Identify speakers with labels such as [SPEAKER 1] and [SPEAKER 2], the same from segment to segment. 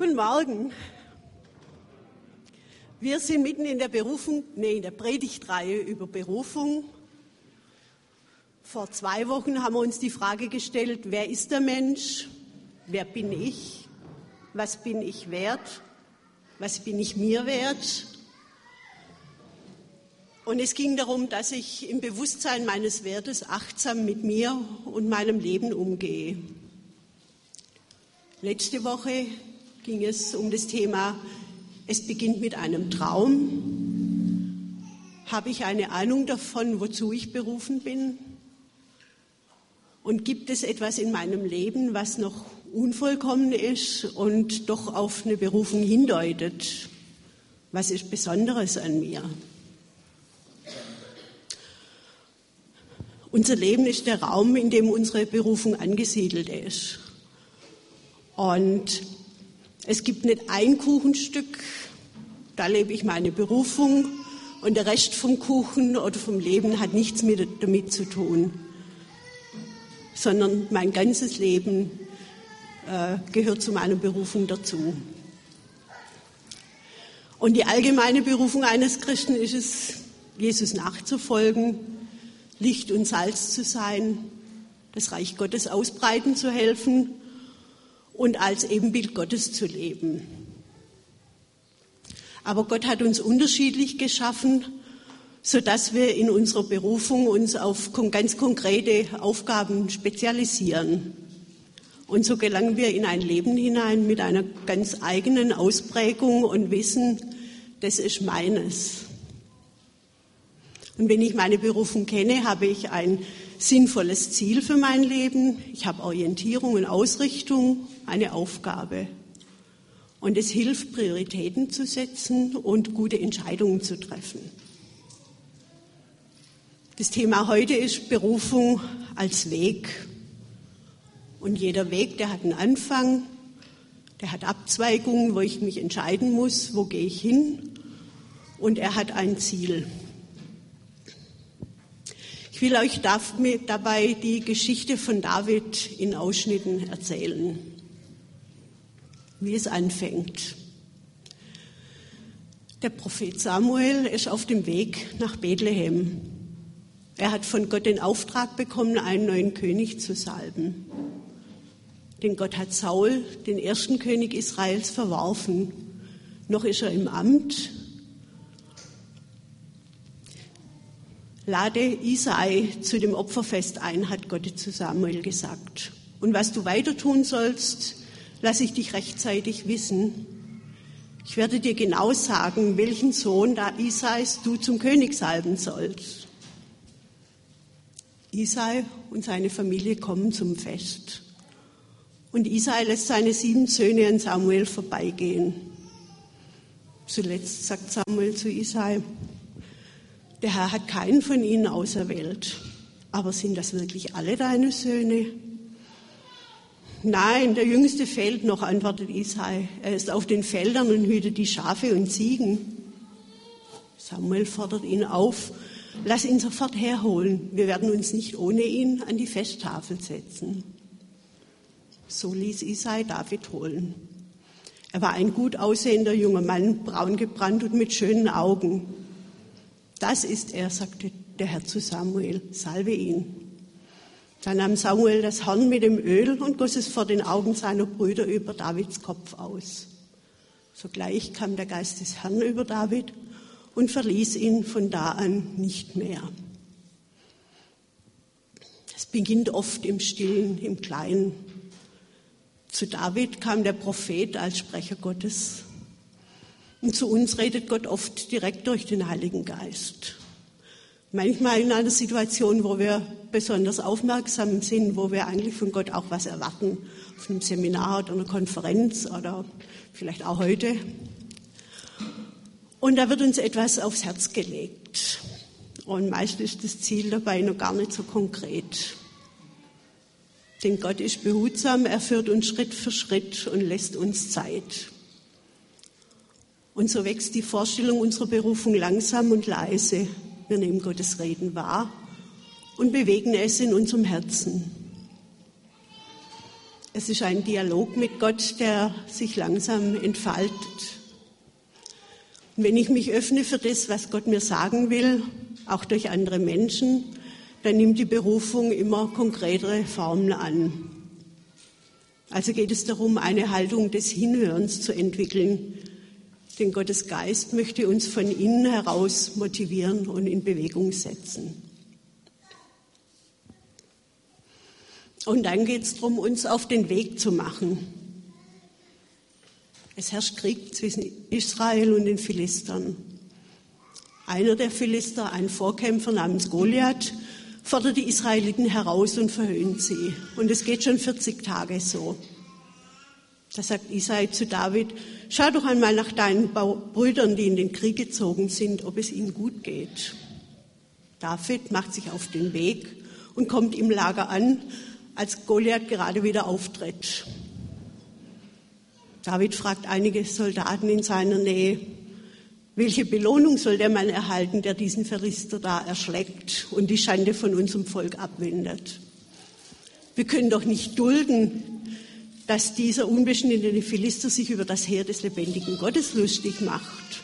[SPEAKER 1] Guten Morgen. Wir sind mitten in der Berufung, nee, in der Predigtreihe über Berufung. Vor zwei Wochen haben wir uns die Frage gestellt, wer ist der Mensch? Wer bin ich? Was bin ich wert? Was bin ich mir wert? Und es ging darum, dass ich im Bewusstsein meines Wertes achtsam mit mir und meinem Leben umgehe. Letzte Woche ging es um das Thema, es beginnt mit einem Traum. Habe ich eine Ahnung davon, wozu ich berufen bin? Und gibt es etwas in meinem Leben, was noch unvollkommen ist und doch auf eine Berufung hindeutet? Was ist Besonderes an mir? Unser Leben ist der Raum, in dem unsere Berufung angesiedelt ist. Und es gibt nicht ein Kuchenstück, da lebe ich meine Berufung. Und der Rest vom Kuchen oder vom Leben hat nichts mit, damit zu tun, sondern mein ganzes Leben äh, gehört zu meiner Berufung dazu. Und die allgemeine Berufung eines Christen ist es, Jesus nachzufolgen, Licht und Salz zu sein, das Reich Gottes ausbreiten zu helfen und als Ebenbild Gottes zu leben. Aber Gott hat uns unterschiedlich geschaffen, sodass wir in unserer Berufung uns auf ganz konkrete Aufgaben spezialisieren. Und so gelangen wir in ein Leben hinein mit einer ganz eigenen Ausprägung und wissen, das ist meines. Und wenn ich meine Berufung kenne, habe ich ein sinnvolles Ziel für mein Leben. Ich habe Orientierung und Ausrichtung, eine Aufgabe. Und es hilft, Prioritäten zu setzen und gute Entscheidungen zu treffen. Das Thema heute ist Berufung als Weg. Und jeder Weg, der hat einen Anfang, der hat Abzweigungen, wo ich mich entscheiden muss, wo gehe ich hin. Und er hat ein Ziel. Ich will euch dabei die Geschichte von David in Ausschnitten erzählen, wie es anfängt. Der Prophet Samuel ist auf dem Weg nach Bethlehem. Er hat von Gott den Auftrag bekommen, einen neuen König zu salben. Denn Gott hat Saul, den ersten König Israels, verworfen. Noch ist er im Amt, Lade Isai zu dem Opferfest ein, hat Gott zu Samuel gesagt. Und was du weiter tun sollst, lass ich dich rechtzeitig wissen. Ich werde dir genau sagen, welchen Sohn da Isais du zum König salben sollst. Isai und seine Familie kommen zum Fest. Und Isai lässt seine sieben Söhne an Samuel vorbeigehen. Zuletzt sagt Samuel zu Isai, der Herr hat keinen von ihnen auserwählt. Aber sind das wirklich alle deine Söhne? Nein, der Jüngste fehlt noch, antwortet Isai. Er ist auf den Feldern und hütet die Schafe und Ziegen. Samuel fordert ihn auf, lass ihn sofort herholen. Wir werden uns nicht ohne ihn an die Festtafel setzen. So ließ Isai David holen. Er war ein gut aussehender junger Mann, braun gebrannt und mit schönen Augen. Das ist er, sagte der Herr zu Samuel, salve ihn. Dann nahm Samuel das Horn mit dem Öl und goss es vor den Augen seiner Brüder über Davids Kopf aus. Sogleich kam der Geist des Herrn über David und verließ ihn von da an nicht mehr. Es beginnt oft im Stillen, im Kleinen. Zu David kam der Prophet als Sprecher Gottes. Und zu uns redet Gott oft direkt durch den Heiligen Geist. Manchmal in einer Situation, wo wir besonders aufmerksam sind, wo wir eigentlich von Gott auch was erwarten, auf einem Seminar oder einer Konferenz oder vielleicht auch heute. Und da wird uns etwas aufs Herz gelegt. Und meist ist das Ziel dabei noch gar nicht so konkret. Denn Gott ist behutsam, er führt uns Schritt für Schritt und lässt uns Zeit. Und so wächst die Vorstellung unserer Berufung langsam und leise. Wir nehmen Gottes Reden wahr und bewegen es in unserem Herzen. Es ist ein Dialog mit Gott, der sich langsam entfaltet. Und wenn ich mich öffne für das, was Gott mir sagen will, auch durch andere Menschen, dann nimmt die Berufung immer konkretere Formen an. Also geht es darum, eine Haltung des Hinhörens zu entwickeln. Denn Gottes Geist möchte uns von innen heraus motivieren und in Bewegung setzen. Und dann geht es darum, uns auf den Weg zu machen. Es herrscht Krieg zwischen Israel und den Philistern. Einer der Philister, ein Vorkämpfer namens Goliath, fordert die Israeliten heraus und verhöhnt sie. Und es geht schon 40 Tage so. Da sagt Isai zu David, schau doch einmal nach deinen Brüdern, die in den Krieg gezogen sind, ob es ihnen gut geht. David macht sich auf den Weg und kommt im Lager an, als Goliath gerade wieder auftritt. David fragt einige Soldaten in seiner Nähe, welche Belohnung soll der Mann erhalten, der diesen Philister da erschlägt und die Schande von unserem Volk abwendet? Wir können doch nicht dulden, dass dieser unbeschnittene Philister sich über das Heer des lebendigen Gottes lustig macht.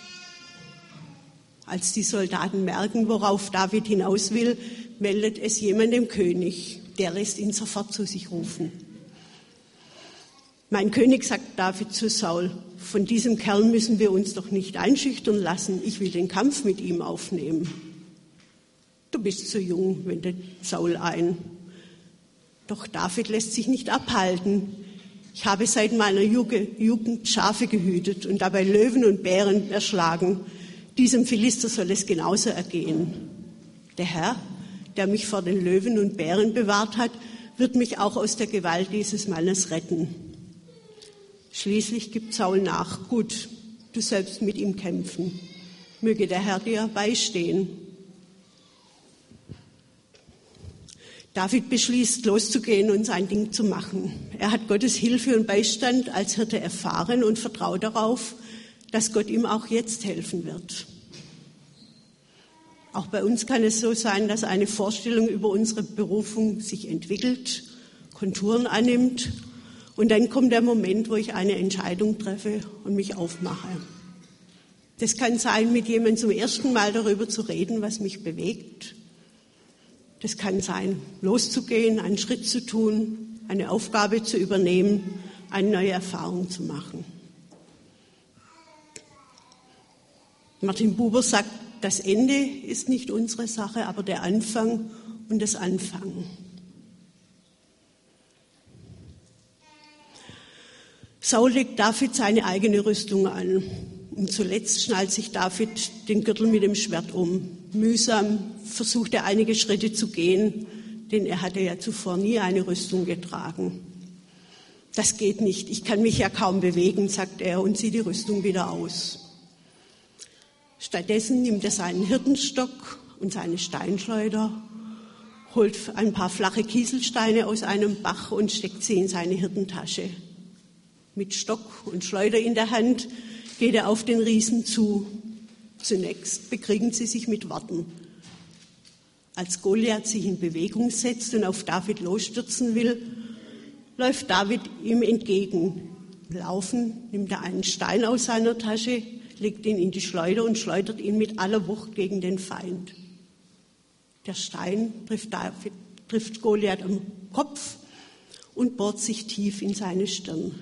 [SPEAKER 1] Als die Soldaten merken, worauf David hinaus will, meldet es jemand dem König der lässt ihn sofort zu sich rufen. Mein König sagt David zu Saul, von diesem Kerl müssen wir uns doch nicht einschüchtern lassen, ich will den Kampf mit ihm aufnehmen. Du bist zu jung, wendet Saul ein. Doch David lässt sich nicht abhalten. Ich habe seit meiner Jugend Schafe gehütet und dabei Löwen und Bären erschlagen. Diesem Philister soll es genauso ergehen. Der Herr der mich vor den Löwen und Bären bewahrt hat, wird mich auch aus der Gewalt dieses Mannes retten. Schließlich gibt Saul nach, gut, du selbst mit ihm kämpfen. Möge der Herr dir beistehen. David beschließt, loszugehen und sein Ding zu machen. Er hat Gottes Hilfe und Beistand als Hirte erfahren und vertraut darauf, dass Gott ihm auch jetzt helfen wird. Auch bei uns kann es so sein, dass eine Vorstellung über unsere Berufung sich entwickelt, Konturen annimmt und dann kommt der Moment, wo ich eine Entscheidung treffe und mich aufmache. Das kann sein, mit jemandem zum ersten Mal darüber zu reden, was mich bewegt. Das kann sein, loszugehen, einen Schritt zu tun, eine Aufgabe zu übernehmen, eine neue Erfahrung zu machen. Martin Buber sagt, das Ende ist nicht unsere Sache, aber der Anfang und das Anfangen. Saul legt David seine eigene Rüstung an. Und zuletzt schnallt sich David den Gürtel mit dem Schwert um. Mühsam versucht er einige Schritte zu gehen, denn er hatte ja zuvor nie eine Rüstung getragen. Das geht nicht, ich kann mich ja kaum bewegen, sagt er und zieht die Rüstung wieder aus. Stattdessen nimmt er seinen Hirtenstock und seine Steinschleuder, holt ein paar flache Kieselsteine aus einem Bach und steckt sie in seine Hirtentasche. Mit Stock und Schleuder in der Hand geht er auf den Riesen zu. Zunächst bekriegen sie sich mit Worten. Als Goliath sich in Bewegung setzt und auf David losstürzen will, läuft David ihm entgegen. Laufen nimmt er einen Stein aus seiner Tasche, legt ihn in die Schleuder und schleudert ihn mit aller Wucht gegen den Feind. Der Stein trifft, David, trifft Goliath am Kopf und bohrt sich tief in seine Stirn.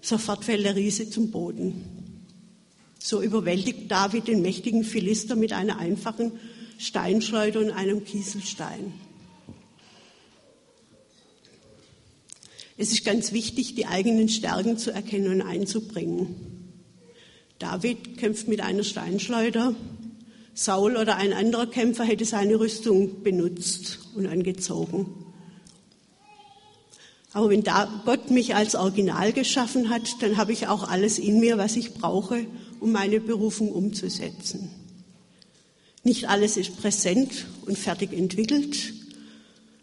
[SPEAKER 1] Sofort fällt der Riese zum Boden. So überwältigt David den mächtigen Philister mit einer einfachen Steinschleuder und einem Kieselstein. Es ist ganz wichtig, die eigenen Stärken zu erkennen und einzubringen. David kämpft mit einer Steinschleuder. Saul oder ein anderer Kämpfer hätte seine Rüstung benutzt und angezogen. Aber wenn Gott mich als Original geschaffen hat, dann habe ich auch alles in mir, was ich brauche, um meine Berufung umzusetzen. Nicht alles ist präsent und fertig entwickelt,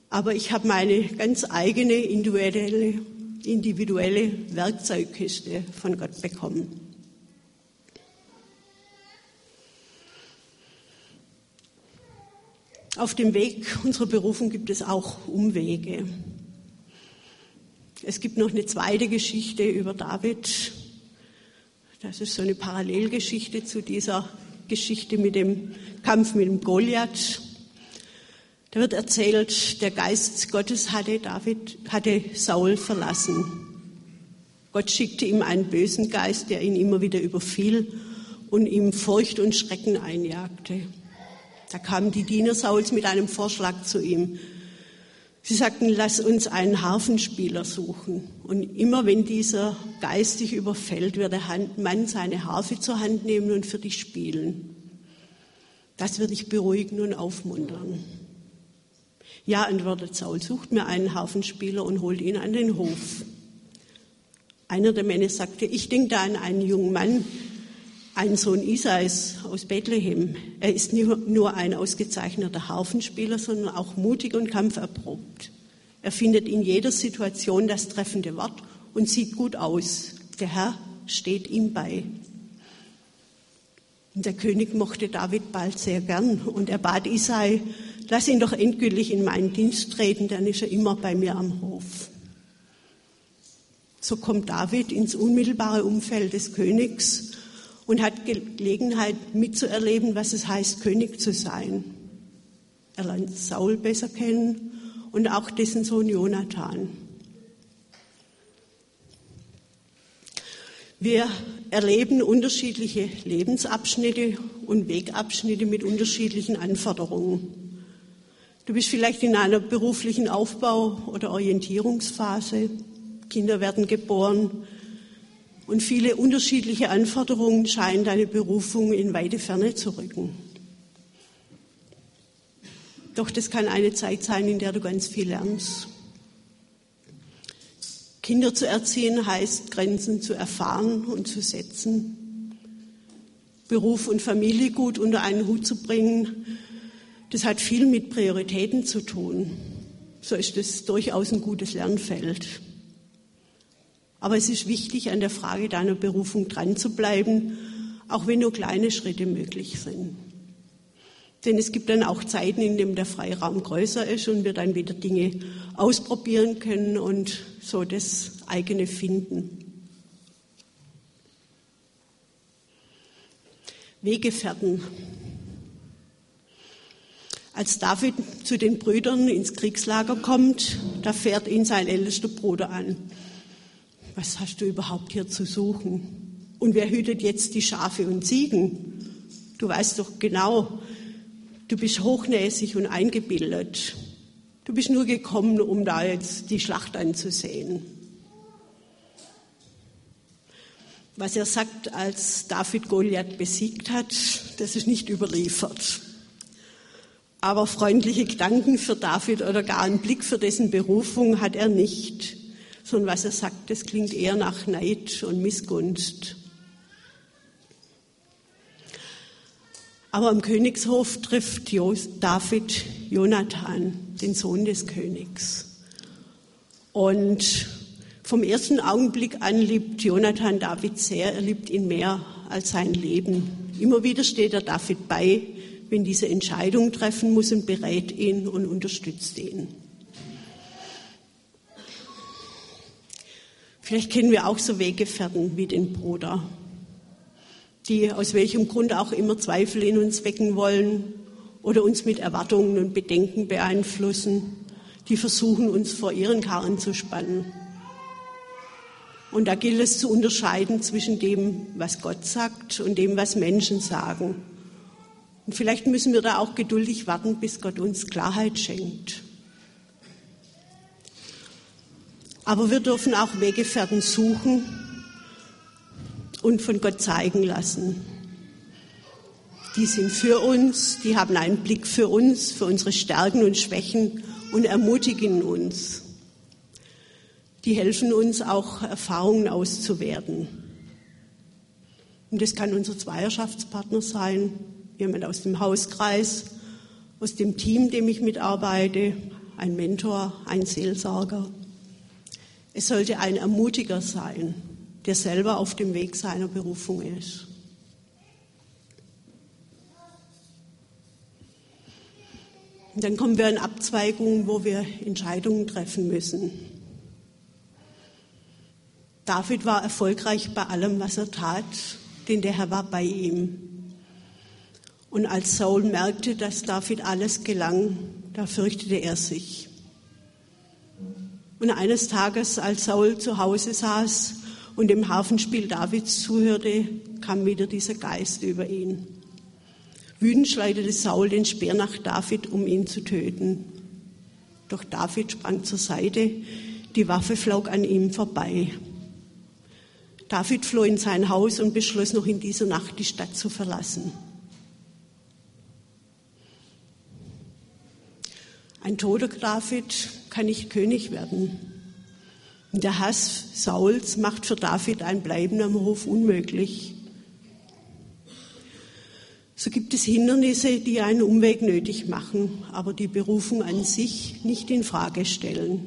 [SPEAKER 1] aber ich habe meine ganz eigene individuelle, individuelle Werkzeugkiste von Gott bekommen. Auf dem Weg unserer Berufung gibt es auch Umwege. Es gibt noch eine zweite Geschichte über David. Das ist so eine Parallelgeschichte zu dieser Geschichte mit dem Kampf mit dem Goliath. Da wird erzählt, der Geist Gottes hatte David, hatte Saul verlassen. Gott schickte ihm einen bösen Geist, der ihn immer wieder überfiel und ihm Furcht und Schrecken einjagte. Da kamen die Diener Sauls mit einem Vorschlag zu ihm. Sie sagten, lass uns einen Harfenspieler suchen. Und immer wenn dieser Geist dich überfällt, wird der Mann seine Harfe zur Hand nehmen und für dich spielen. Das wird dich beruhigen und aufmuntern. Ja, antwortet Saul, sucht mir einen Harfenspieler und holt ihn an den Hof. Einer der Männer sagte, ich denke da an einen jungen Mann, einen Sohn Isais aus Bethlehem. Er ist nur ein ausgezeichneter Harfenspieler, sondern auch mutig und kampferprobt. Er findet in jeder Situation das treffende Wort und sieht gut aus. Der Herr steht ihm bei. Und der König mochte David bald sehr gern und er bat Isai, lass ihn doch endgültig in meinen Dienst treten, dann ist er immer bei mir am Hof. So kommt David ins unmittelbare Umfeld des Königs und hat Gelegenheit mitzuerleben, was es heißt, König zu sein. Er lernt Saul besser kennen und auch dessen Sohn Jonathan. Wir erleben unterschiedliche Lebensabschnitte und Wegabschnitte mit unterschiedlichen Anforderungen. Du bist vielleicht in einer beruflichen Aufbau- oder Orientierungsphase. Kinder werden geboren, und viele unterschiedliche Anforderungen scheinen deine Berufung in weite Ferne zu rücken. Doch das kann eine Zeit sein, in der du ganz viel lernst. Kinder zu erziehen heißt, Grenzen zu erfahren und zu setzen. Beruf und Familie gut unter einen Hut zu bringen, das hat viel mit Prioritäten zu tun. So ist es durchaus ein gutes Lernfeld. Aber es ist wichtig, an der Frage deiner Berufung dran zu bleiben, auch wenn nur kleine Schritte möglich sind. Denn es gibt dann auch Zeiten, in denen der Freiraum größer ist und wir dann wieder Dinge ausprobieren können und so das eigene finden. Weggefährten. Als David zu den Brüdern ins Kriegslager kommt, da fährt ihn sein ältester Bruder an was hast du überhaupt hier zu suchen? Und wer hütet jetzt die Schafe und Ziegen? Du weißt doch genau, du bist hochnäsig und eingebildet. Du bist nur gekommen, um da jetzt die Schlacht anzusehen. Was er sagt, als David Goliath besiegt hat, das ist nicht überliefert. Aber freundliche Gedanken für David oder gar einen Blick für dessen Berufung hat er nicht sondern was er sagt, das klingt eher nach Neid und Missgunst. Aber am Königshof trifft David Jonathan, den Sohn des Königs. Und vom ersten Augenblick an liebt Jonathan David sehr, er liebt ihn mehr als sein Leben. Immer wieder steht er David bei, wenn diese Entscheidung treffen muss und berät ihn und unterstützt ihn. Vielleicht kennen wir auch so Weggefährten wie den Bruder, die aus welchem Grund auch immer Zweifel in uns wecken wollen oder uns mit Erwartungen und Bedenken beeinflussen, die versuchen, uns vor ihren Karren zu spannen. Und da gilt es zu unterscheiden zwischen dem, was Gott sagt und dem, was Menschen sagen. Und vielleicht müssen wir da auch geduldig warten, bis Gott uns Klarheit schenkt. Aber wir dürfen auch Weggefährten suchen und von Gott zeigen lassen. Die sind für uns, die haben einen Blick für uns, für unsere Stärken und Schwächen und ermutigen uns. Die helfen uns auch, Erfahrungen auszuwerten. Und das kann unser Zweierschaftspartner sein, jemand aus dem Hauskreis, aus dem Team, dem ich mitarbeite, ein Mentor, ein Seelsorger. Es sollte ein Ermutiger sein, der selber auf dem Weg seiner Berufung ist. Und dann kommen wir in Abzweigungen, wo wir Entscheidungen treffen müssen. David war erfolgreich bei allem, was er tat, denn der Herr war bei ihm. Und als Saul merkte, dass David alles gelang, da fürchtete er sich. Und eines Tages, als Saul zu Hause saß und dem Hafenspiel Davids zuhörte, kam wieder dieser Geist über ihn. Wütend schleuderte Saul den Speer nach David, um ihn zu töten. Doch David sprang zur Seite, die Waffe flog an ihm vorbei. David floh in sein Haus und beschloss noch in dieser Nacht die Stadt zu verlassen. Ein toter David kann nicht König werden. Und der Hass Sauls macht für David ein Bleiben am Hof unmöglich. So gibt es Hindernisse, die einen Umweg nötig machen, aber die Berufung an sich nicht in Frage stellen.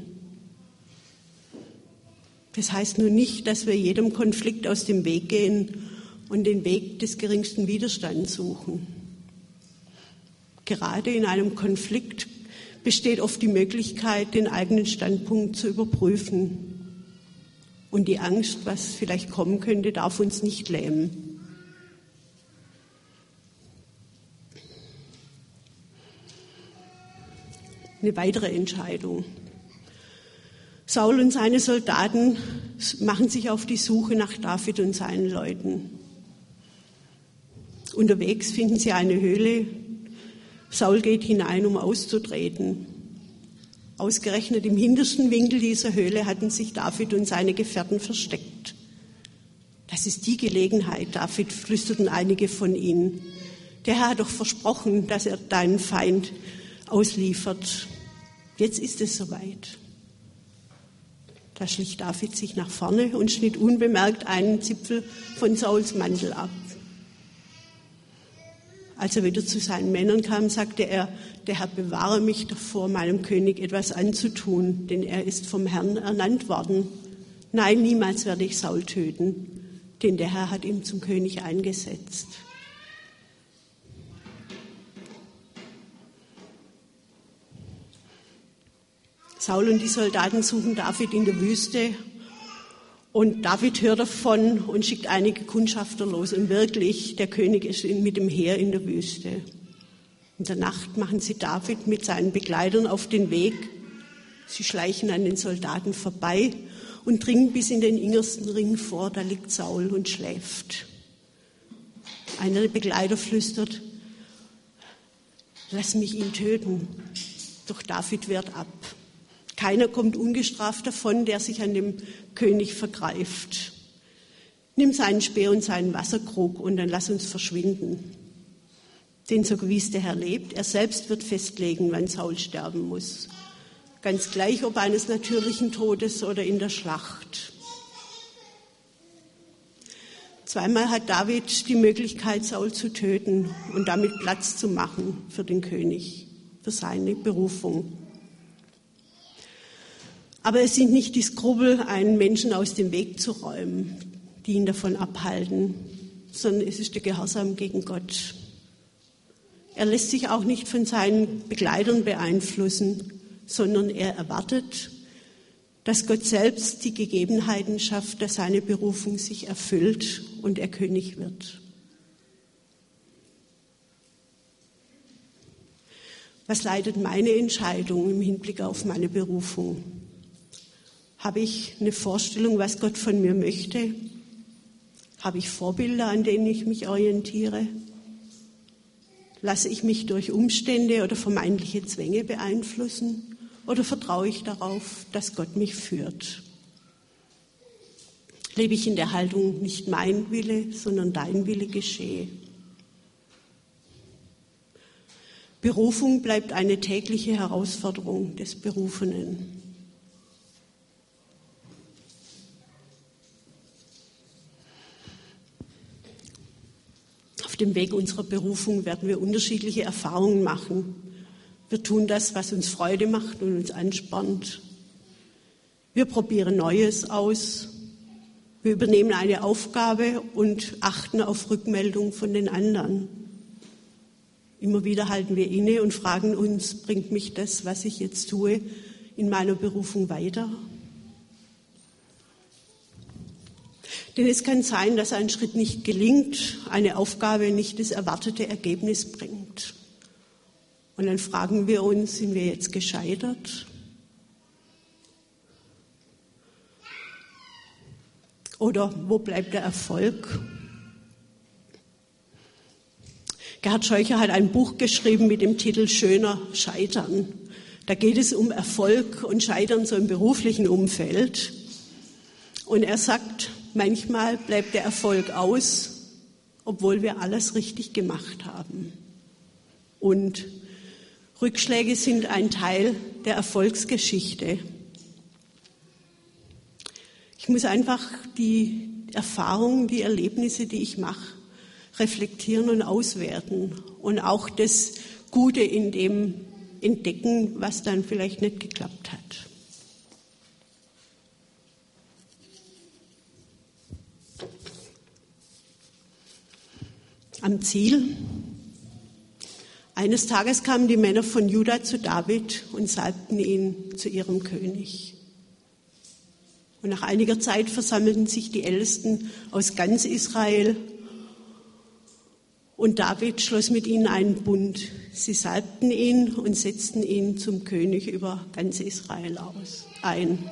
[SPEAKER 1] Das heißt nur nicht, dass wir jedem Konflikt aus dem Weg gehen und den Weg des geringsten Widerstands suchen. Gerade in einem Konflikt besteht oft die Möglichkeit, den eigenen Standpunkt zu überprüfen. Und die Angst, was vielleicht kommen könnte, darf uns nicht lähmen. Eine weitere Entscheidung. Saul und seine Soldaten machen sich auf die Suche nach David und seinen Leuten. Unterwegs finden sie eine Höhle, Saul geht hinein, um auszutreten. Ausgerechnet im hintersten Winkel dieser Höhle hatten sich David und seine Gefährten versteckt. Das ist die Gelegenheit, David, flüsterten einige von ihnen. Der Herr hat doch versprochen, dass er deinen Feind ausliefert. Jetzt ist es soweit. Da schlich David sich nach vorne und schnitt unbemerkt einen Zipfel von Sauls Mantel ab. Als er wieder zu seinen Männern kam, sagte er, der Herr bewahre mich davor, meinem König etwas anzutun, denn er ist vom Herrn ernannt worden. Nein, niemals werde ich Saul töten, denn der Herr hat ihn zum König eingesetzt. Saul und die Soldaten suchen David in der Wüste und David hört davon und schickt einige Kundschafter los. Und wirklich, der König ist mit dem Heer in der Wüste. In der Nacht machen sie David mit seinen Begleitern auf den Weg. Sie schleichen an den Soldaten vorbei und dringen bis in den innersten Ring vor. Da liegt Saul und schläft. Einer der Begleiter flüstert, lass mich ihn töten. Doch David wehrt ab. Keiner kommt ungestraft davon, der sich an dem König vergreift. Nimm seinen Speer und seinen Wasserkrug und dann lass uns verschwinden. Denn so gewiss der Herr lebt, er selbst wird festlegen, wann Saul sterben muss. Ganz gleich, ob eines natürlichen Todes oder in der Schlacht. Zweimal hat David die Möglichkeit, Saul zu töten und damit Platz zu machen für den König, für seine Berufung. Aber es sind nicht die Skrupel, einen Menschen aus dem Weg zu räumen, die ihn davon abhalten, sondern es ist der Gehorsam gegen Gott. Er lässt sich auch nicht von seinen Begleitern beeinflussen, sondern er erwartet, dass Gott selbst die Gegebenheiten schafft, dass seine Berufung sich erfüllt und er König wird. Was leitet meine Entscheidung im Hinblick auf meine Berufung? Habe ich eine Vorstellung, was Gott von mir möchte? Habe ich Vorbilder, an denen ich mich orientiere? Lasse ich mich durch Umstände oder vermeintliche Zwänge beeinflussen? Oder vertraue ich darauf, dass Gott mich führt? Lebe ich in der Haltung, nicht mein Wille, sondern dein Wille geschehe? Berufung bleibt eine tägliche Herausforderung des Berufenen. Auf dem Weg unserer Berufung werden wir unterschiedliche Erfahrungen machen. Wir tun das, was uns Freude macht und uns anspornt. Wir probieren Neues aus. Wir übernehmen eine Aufgabe und achten auf Rückmeldung von den anderen. Immer wieder halten wir inne und fragen uns, bringt mich das, was ich jetzt tue, in meiner Berufung weiter? Denn es kann sein, dass ein Schritt nicht gelingt, eine Aufgabe nicht das erwartete Ergebnis bringt. Und dann fragen wir uns, sind wir jetzt gescheitert? Oder wo bleibt der Erfolg? Gerhard Scheucher hat ein Buch geschrieben mit dem Titel Schöner Scheitern. Da geht es um Erfolg und Scheitern so im beruflichen Umfeld. Und er sagt, manchmal bleibt der Erfolg aus, obwohl wir alles richtig gemacht haben. Und Rückschläge sind ein Teil der Erfolgsgeschichte. Ich muss einfach die Erfahrungen, die Erlebnisse, die ich mache, reflektieren und auswerten und auch das Gute in dem entdecken, was dann vielleicht nicht geklappt hat. Am Ziel. Eines Tages kamen die Männer von Juda zu David und salbten ihn zu ihrem König. Und nach einiger Zeit versammelten sich die Ältesten aus ganz Israel und David schloss mit ihnen einen Bund. Sie salbten ihn und setzten ihn zum König über ganz Israel aus, ein.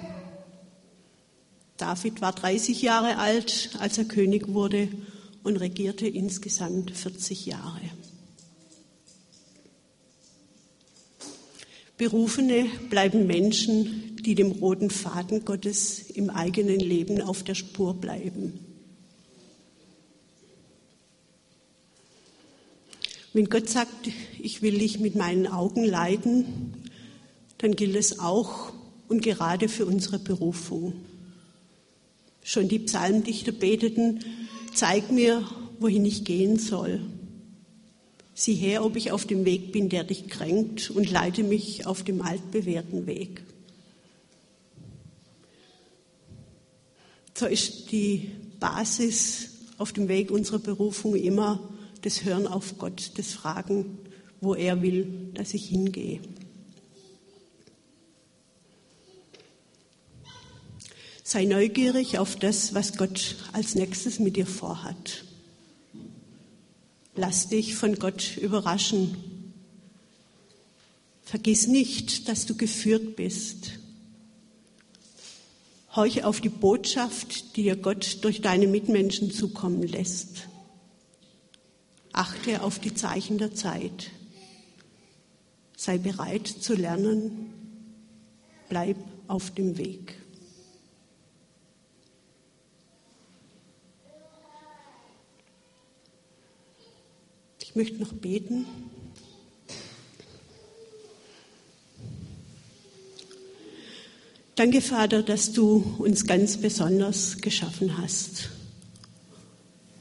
[SPEAKER 1] David war 30 Jahre alt, als er König wurde und regierte insgesamt 40 Jahre. Berufene bleiben Menschen, die dem roten Faden Gottes im eigenen Leben auf der Spur bleiben. Wenn Gott sagt, ich will dich mit meinen Augen leiden, dann gilt es auch und gerade für unsere Berufung. Schon die Psalmdichter beteten, zeig mir, wohin ich gehen soll. Sieh her, ob ich auf dem Weg bin, der dich kränkt, und leite mich auf dem altbewährten Weg. So ist die Basis auf dem Weg unserer Berufung immer das Hören auf Gott, das Fragen, wo er will, dass ich hingehe. Sei neugierig auf das, was Gott als nächstes mit dir vorhat. Lass dich von Gott überraschen. Vergiss nicht, dass du geführt bist. Horche auf die Botschaft, die dir Gott durch deine Mitmenschen zukommen lässt. Achte auf die Zeichen der Zeit. Sei bereit zu lernen. Bleib auf dem Weg. Ich möchte noch beten. Danke, Vater, dass du uns ganz besonders geschaffen hast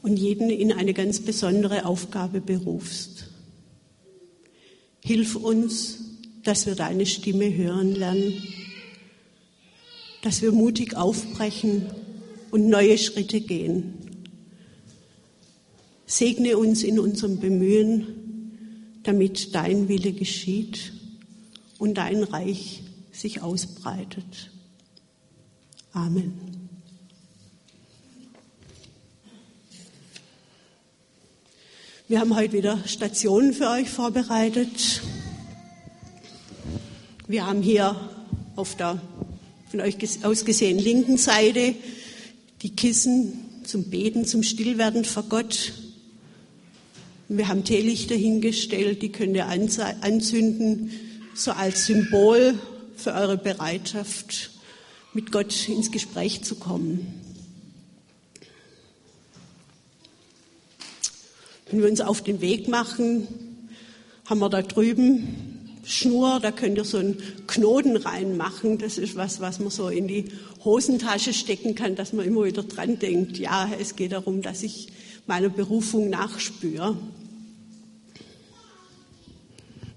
[SPEAKER 1] und jeden in eine ganz besondere Aufgabe berufst. Hilf uns, dass wir deine Stimme hören lernen, dass wir mutig aufbrechen und neue Schritte gehen. Segne uns in unserem Bemühen, damit dein Wille geschieht und dein Reich sich ausbreitet. Amen. Wir haben heute wieder Stationen für euch vorbereitet. Wir haben hier auf der von euch aus gesehen linken Seite die Kissen zum Beten, zum Stillwerden vor Gott. Wir haben Teelichter hingestellt, die könnt ihr anzünden, so als Symbol für eure Bereitschaft, mit Gott ins Gespräch zu kommen. Wenn wir uns auf den Weg machen, haben wir da drüben Schnur, da könnt ihr so einen Knoten reinmachen. Das ist was, was man so in die Hosentasche stecken kann, dass man immer wieder dran denkt, ja, es geht darum, dass ich meiner Berufung nachspüre.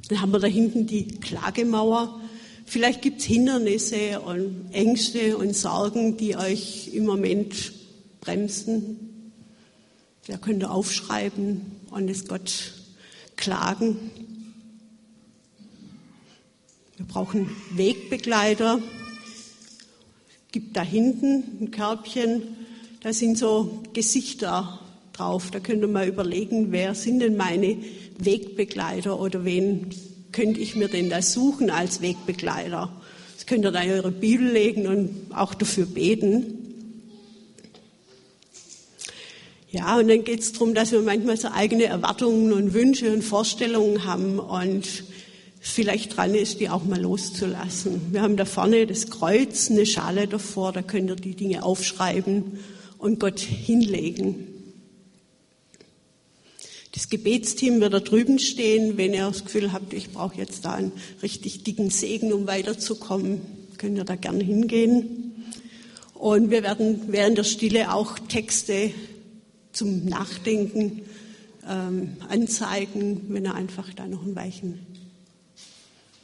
[SPEAKER 1] Dann haben wir da hinten die Klagemauer. Vielleicht gibt es Hindernisse und Ängste und Sorgen, die euch im Moment bremsen. Da könnt ihr aufschreiben und es Gott klagen. Wir brauchen Wegbegleiter. Gibt da hinten ein Körbchen, Da sind so Gesichter drauf. Da könnt ihr mal überlegen, wer sind denn meine Wegbegleiter oder wen könnte ich mir denn da suchen als Wegbegleiter? Das könnt ihr da in eure Bibel legen und auch dafür beten. Ja, und dann geht es darum, dass wir manchmal so eigene Erwartungen und Wünsche und Vorstellungen haben und vielleicht dran ist, die auch mal loszulassen. Wir haben da vorne das Kreuz, eine Schale davor, da könnt ihr die Dinge aufschreiben und Gott hinlegen. Das Gebetsteam wird da drüben stehen. Wenn ihr das Gefühl habt, ich brauche jetzt da einen richtig dicken Segen, um weiterzukommen, könnt ihr da gerne hingehen. Und wir werden während der Stille auch Texte zum Nachdenken ähm, anzeigen, wenn ihr einfach da noch ein Weichen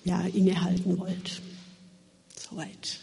[SPEAKER 1] ja, innehalten wollt. Soweit.